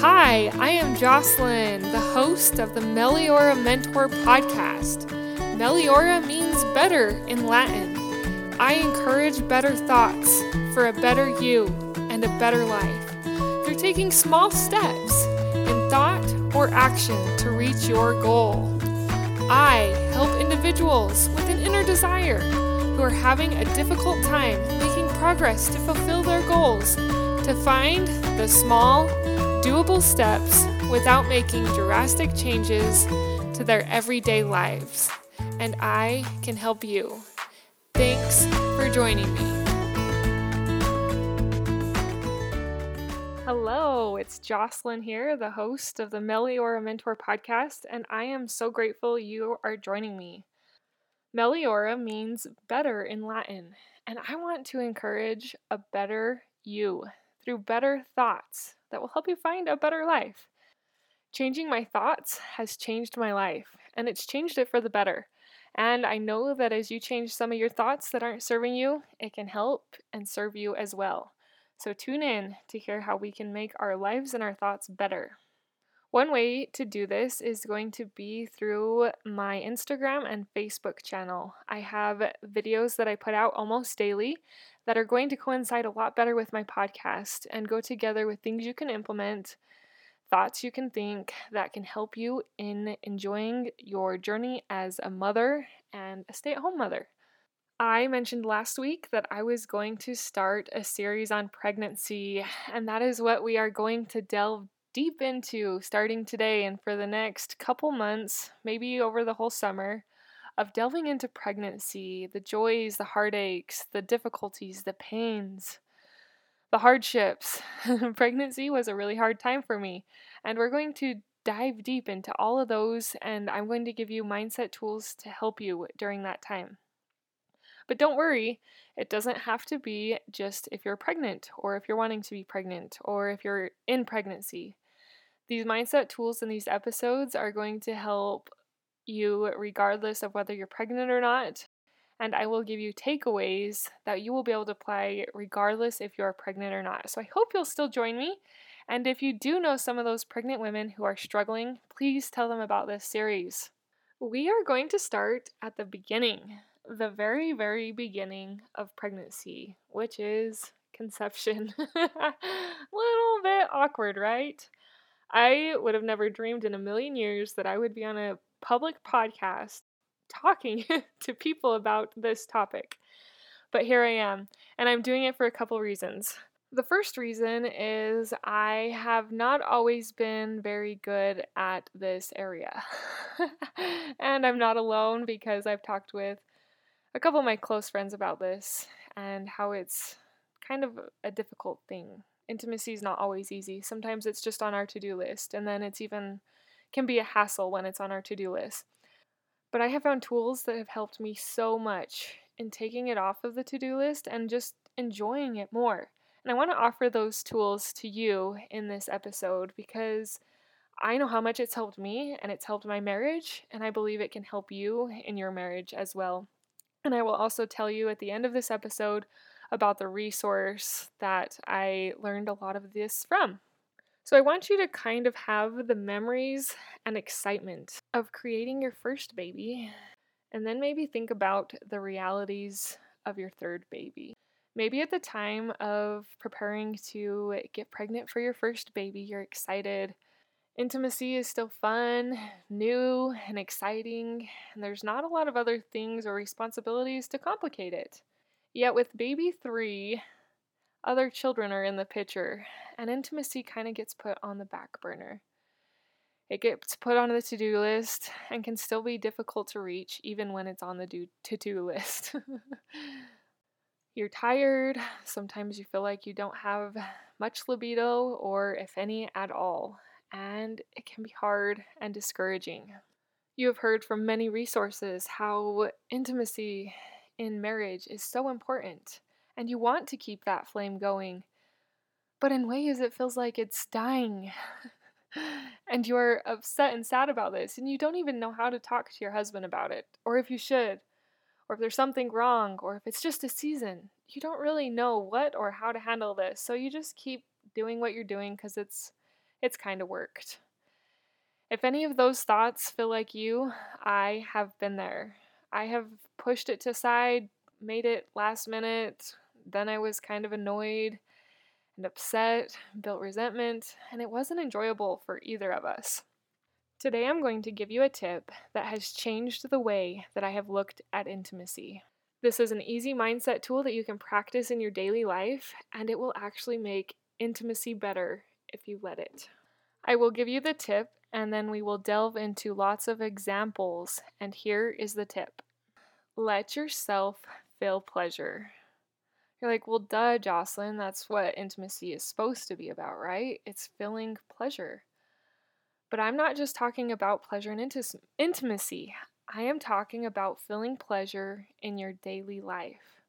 Hi, I am Jocelyn, the host of the Meliora Mentor podcast. Meliora means better in Latin. I encourage better thoughts for a better you and a better life through taking small steps in thought or action to reach your goal. I help individuals with an inner desire who are having a difficult time making progress to fulfill their goals to find the small, doable steps without making drastic changes to their everyday lives. And I can help you. Thanks for joining me. Hello, it's Jocelyn here, the host of the Meliora Mentor podcast, and I am so grateful you are joining me. Meliora means better in Latin, and I want to encourage a better you through better thoughts that will help you find a better life. Changing my thoughts has changed my life, and it's changed it for the better. And I know that as you change some of your thoughts that aren't serving you, it can help and serve you as well. So tune in to hear how we can make our lives and our thoughts better. One way to do this is going to be through my Instagram and Facebook channel. I have videos that I put out almost daily that are going to coincide a lot better with my podcast and go together with things you can implement, thoughts you can think that can help you in enjoying your journey as a mother and a stay at home mother. I mentioned last week that I was going to start a series on pregnancy, and that is what we are going to delve deep into starting today and for the next couple months, maybe over the whole summer, of delving into pregnancy the joys, the heartaches, the difficulties, the pains, the hardships. pregnancy was a really hard time for me, and we're going to dive deep into all of those, and I'm going to give you mindset tools to help you during that time. But don't worry, it doesn't have to be just if you're pregnant or if you're wanting to be pregnant or if you're in pregnancy. These mindset tools in these episodes are going to help you regardless of whether you're pregnant or not. And I will give you takeaways that you will be able to apply regardless if you're pregnant or not. So I hope you'll still join me. And if you do know some of those pregnant women who are struggling, please tell them about this series. We are going to start at the beginning, the very, very beginning of pregnancy, which is conception. Little bit awkward, right? I would have never dreamed in a million years that I would be on a public podcast talking to people about this topic. But here I am, and I'm doing it for a couple reasons. The first reason is I have not always been very good at this area. and I'm not alone because I've talked with a couple of my close friends about this and how it's kind of a difficult thing intimacy is not always easy. Sometimes it's just on our to do list, and then it's even can be a hassle when it's on our to do list. But I have found tools that have helped me so much in taking it off of the to do list and just enjoying it more. And I want to offer those tools to you in this episode because I know how much it's helped me and it's helped my marriage, and I believe it can help you in your marriage as well. And I will also tell you at the end of this episode about the resource that I learned a lot of this from. So, I want you to kind of have the memories and excitement of creating your first baby, and then maybe think about the realities of your third baby. Maybe at the time of preparing to get pregnant for your first baby, you're excited. Intimacy is still fun, new, and exciting, and there's not a lot of other things or responsibilities to complicate it. Yet with baby three, other children are in the picture, and intimacy kind of gets put on the back burner. It gets put on the to do list and can still be difficult to reach even when it's on the to do list. You're tired, sometimes you feel like you don't have much libido or, if any, at all, and it can be hard and discouraging. You have heard from many resources how intimacy in marriage is so important, and you want to keep that flame going. But in ways, it feels like it's dying. and you're upset and sad about this, and you don't even know how to talk to your husband about it, or if you should, or if there's something wrong, or if it's just a season. You don't really know what or how to handle this, so you just keep doing what you're doing because it's it's kind of worked. If any of those thoughts feel like you, I have been there. I have pushed it to side, made it last minute, then I was kind of annoyed and upset, built resentment, and it wasn't enjoyable for either of us. Today I'm going to give you a tip that has changed the way that I have looked at intimacy. This is an easy mindset tool that you can practice in your daily life, and it will actually make intimacy better if you let it. I will give you the tip, and then we will delve into lots of examples. And here is the tip let yourself feel pleasure. You're like, well, duh, Jocelyn, that's what intimacy is supposed to be about, right? It's feeling pleasure. But I'm not just talking about pleasure and intimacy. I am talking about feeling pleasure in your daily life.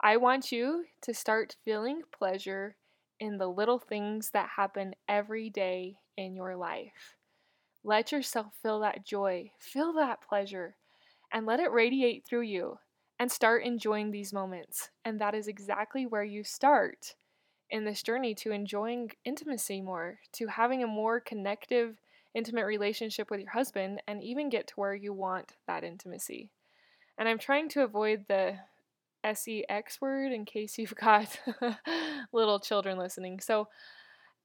I want you to start feeling pleasure in the little things that happen every day in your life. Let yourself feel that joy, feel that pleasure, and let it radiate through you and start enjoying these moments. And that is exactly where you start in this journey to enjoying intimacy more, to having a more connective, intimate relationship with your husband, and even get to where you want that intimacy. And I'm trying to avoid the sex word in case you've got little children listening. So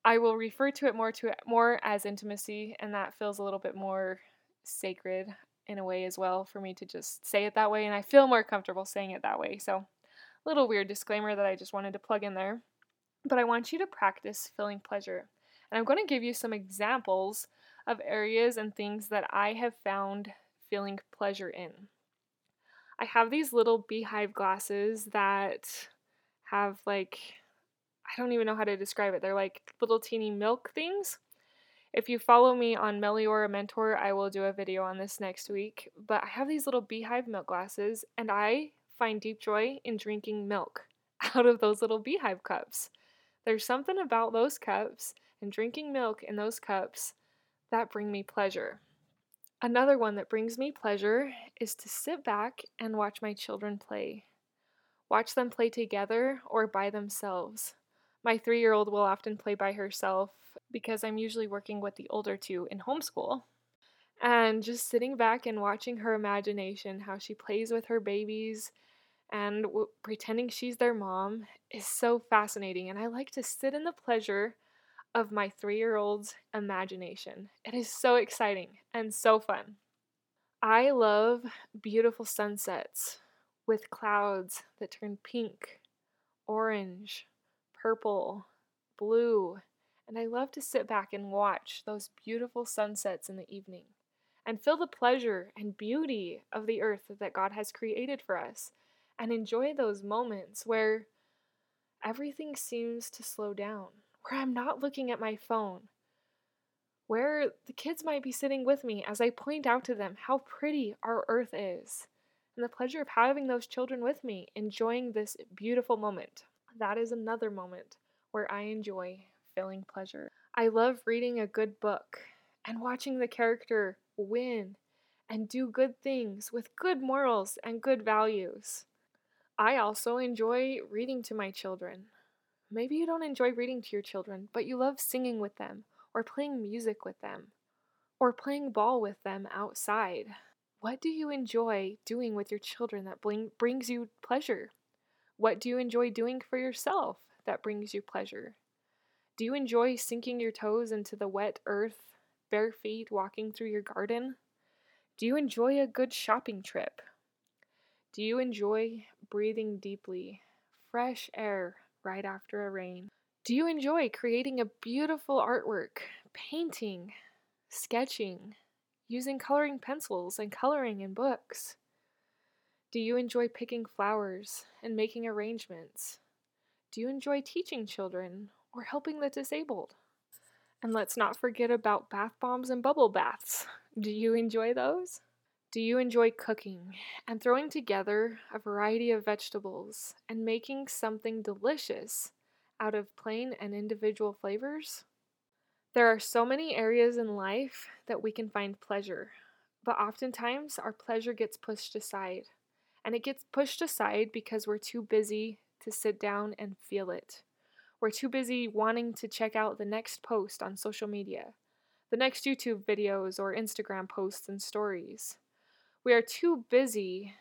I will refer to it more to it more as intimacy, and that feels a little bit more sacred in a way as well for me to just say it that way, and I feel more comfortable saying it that way. So, a little weird disclaimer that I just wanted to plug in there. But I want you to practice feeling pleasure. And I'm going to give you some examples of areas and things that I have found feeling pleasure in. I have these little beehive glasses that have like, I don't even know how to describe it. They're like little teeny milk things. If you follow me on Meliora Mentor, I will do a video on this next week. But I have these little beehive milk glasses, and I find deep joy in drinking milk out of those little beehive cups. There's something about those cups and drinking milk in those cups that bring me pleasure. Another one that brings me pleasure is to sit back and watch my children play. Watch them play together or by themselves. My three year old will often play by herself because I'm usually working with the older two in homeschool. And just sitting back and watching her imagination, how she plays with her babies and w- pretending she's their mom, is so fascinating. And I like to sit in the pleasure of my three year old's imagination. It is so exciting and so fun. I love beautiful sunsets with clouds that turn pink, orange, purple, blue, and I love to sit back and watch those beautiful sunsets in the evening and feel the pleasure and beauty of the earth that God has created for us and enjoy those moments where everything seems to slow down, where I'm not looking at my phone, where the kids might be sitting with me as I point out to them how pretty our earth is, and the pleasure of having those children with me, enjoying this beautiful moment. That is another moment where I enjoy feeling pleasure. I love reading a good book and watching the character win and do good things with good morals and good values. I also enjoy reading to my children. Maybe you don't enjoy reading to your children, but you love singing with them, or playing music with them, or playing ball with them outside. What do you enjoy doing with your children that bring, brings you pleasure? What do you enjoy doing for yourself that brings you pleasure? Do you enjoy sinking your toes into the wet earth, bare feet walking through your garden? Do you enjoy a good shopping trip? Do you enjoy breathing deeply, fresh air right after a rain? Do you enjoy creating a beautiful artwork, painting, sketching, using coloring pencils and coloring in books? Do you enjoy picking flowers and making arrangements? Do you enjoy teaching children or helping the disabled. And let's not forget about bath bombs and bubble baths. Do you enjoy those? Do you enjoy cooking and throwing together a variety of vegetables and making something delicious out of plain and individual flavors? There are so many areas in life that we can find pleasure, but oftentimes our pleasure gets pushed aside. And it gets pushed aside because we're too busy to sit down and feel it. We're too busy wanting to check out the next post on social media, the next YouTube videos or Instagram posts and stories. We are too busy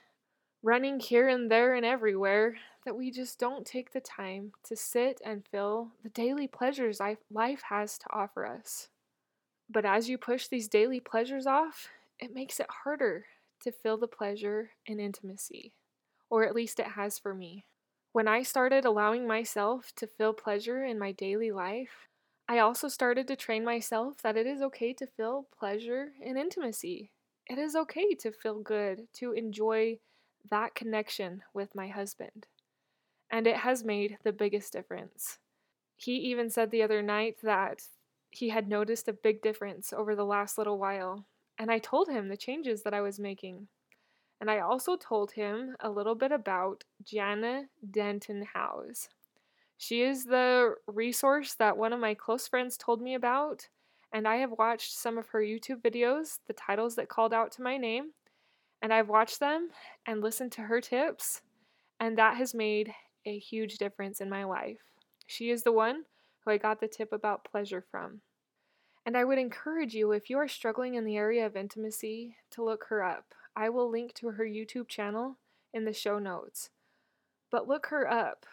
running here and there and everywhere that we just don't take the time to sit and feel the daily pleasures life has to offer us. But as you push these daily pleasures off, it makes it harder to feel the pleasure in intimacy, or at least it has for me. When I started allowing myself to feel pleasure in my daily life, I also started to train myself that it is okay to feel pleasure in intimacy. It is okay to feel good, to enjoy that connection with my husband. And it has made the biggest difference. He even said the other night that he had noticed a big difference over the last little while. And I told him the changes that I was making. And I also told him a little bit about Jana Denton House. She is the resource that one of my close friends told me about, and I have watched some of her YouTube videos, the titles that called out to my name, and I've watched them and listened to her tips, and that has made a huge difference in my life. She is the one who I got the tip about pleasure from. And I would encourage you, if you are struggling in the area of intimacy, to look her up. I will link to her YouTube channel in the show notes. But look her up.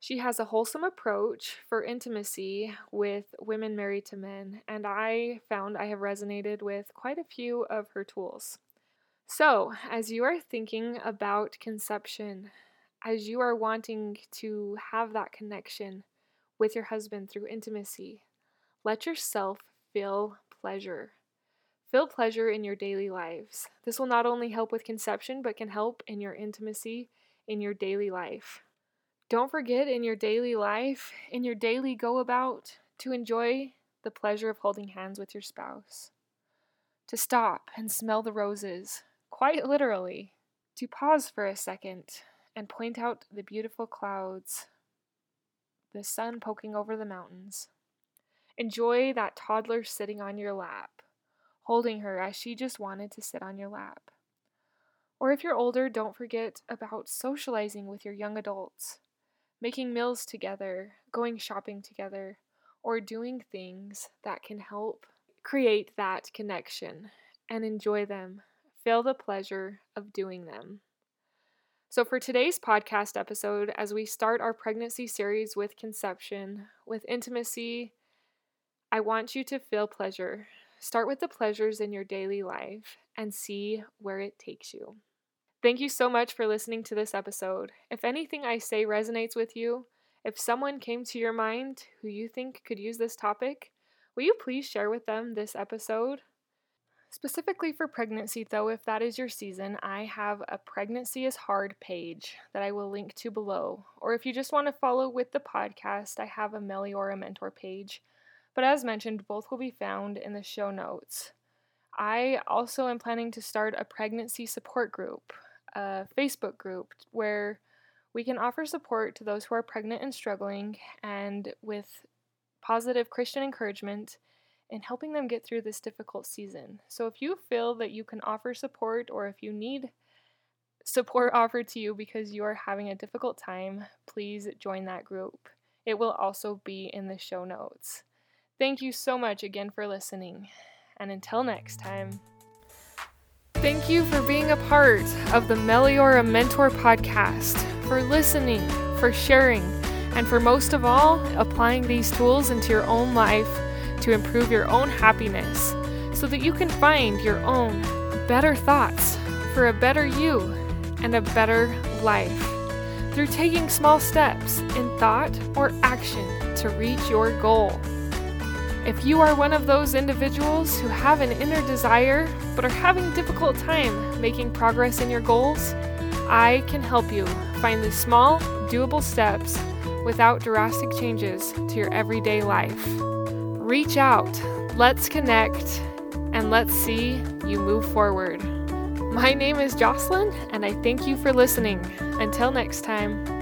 She has a wholesome approach for intimacy with women married to men, and I found I have resonated with quite a few of her tools. So, as you are thinking about conception, as you are wanting to have that connection with your husband through intimacy, let yourself feel pleasure. Feel pleasure in your daily lives. This will not only help with conception, but can help in your intimacy in your daily life. Don't forget in your daily life, in your daily go about, to enjoy the pleasure of holding hands with your spouse. To stop and smell the roses, quite literally. To pause for a second and point out the beautiful clouds, the sun poking over the mountains. Enjoy that toddler sitting on your lap holding her as she just wanted to sit on your lap. Or if you're older, don't forget about socializing with your young adults, making meals together, going shopping together, or doing things that can help create that connection and enjoy them. Feel the pleasure of doing them. So, for today's podcast episode, as we start our pregnancy series with conception, with intimacy, I want you to feel pleasure. Start with the pleasures in your daily life and see where it takes you. Thank you so much for listening to this episode. If anything I say resonates with you, if someone came to your mind who you think could use this topic, will you please share with them this episode? Specifically for pregnancy, though, if that is your season, I have a Pregnancy is Hard page that I will link to below. Or if you just want to follow with the podcast, I have a Meliora Mentor page but as mentioned, both will be found in the show notes. I also am planning to start a pregnancy support group, a Facebook group, where we can offer support to those who are pregnant and struggling and with positive Christian encouragement in helping them get through this difficult season. So if you feel that you can offer support or if you need support offered to you because you are having a difficult time, please join that group. It will also be in the show notes. Thank you so much again for listening, and until next time. Thank you for being a part of the Meliora Mentor podcast, for listening, for sharing, and for most of all, applying these tools into your own life to improve your own happiness so that you can find your own better thoughts for a better you and a better life through taking small steps in thought or action to reach your goal. If you are one of those individuals who have an inner desire but are having difficult time making progress in your goals, I can help you find the small, doable steps without drastic changes to your everyday life. Reach out, let's connect, and let's see you move forward. My name is Jocelyn, and I thank you for listening. Until next time.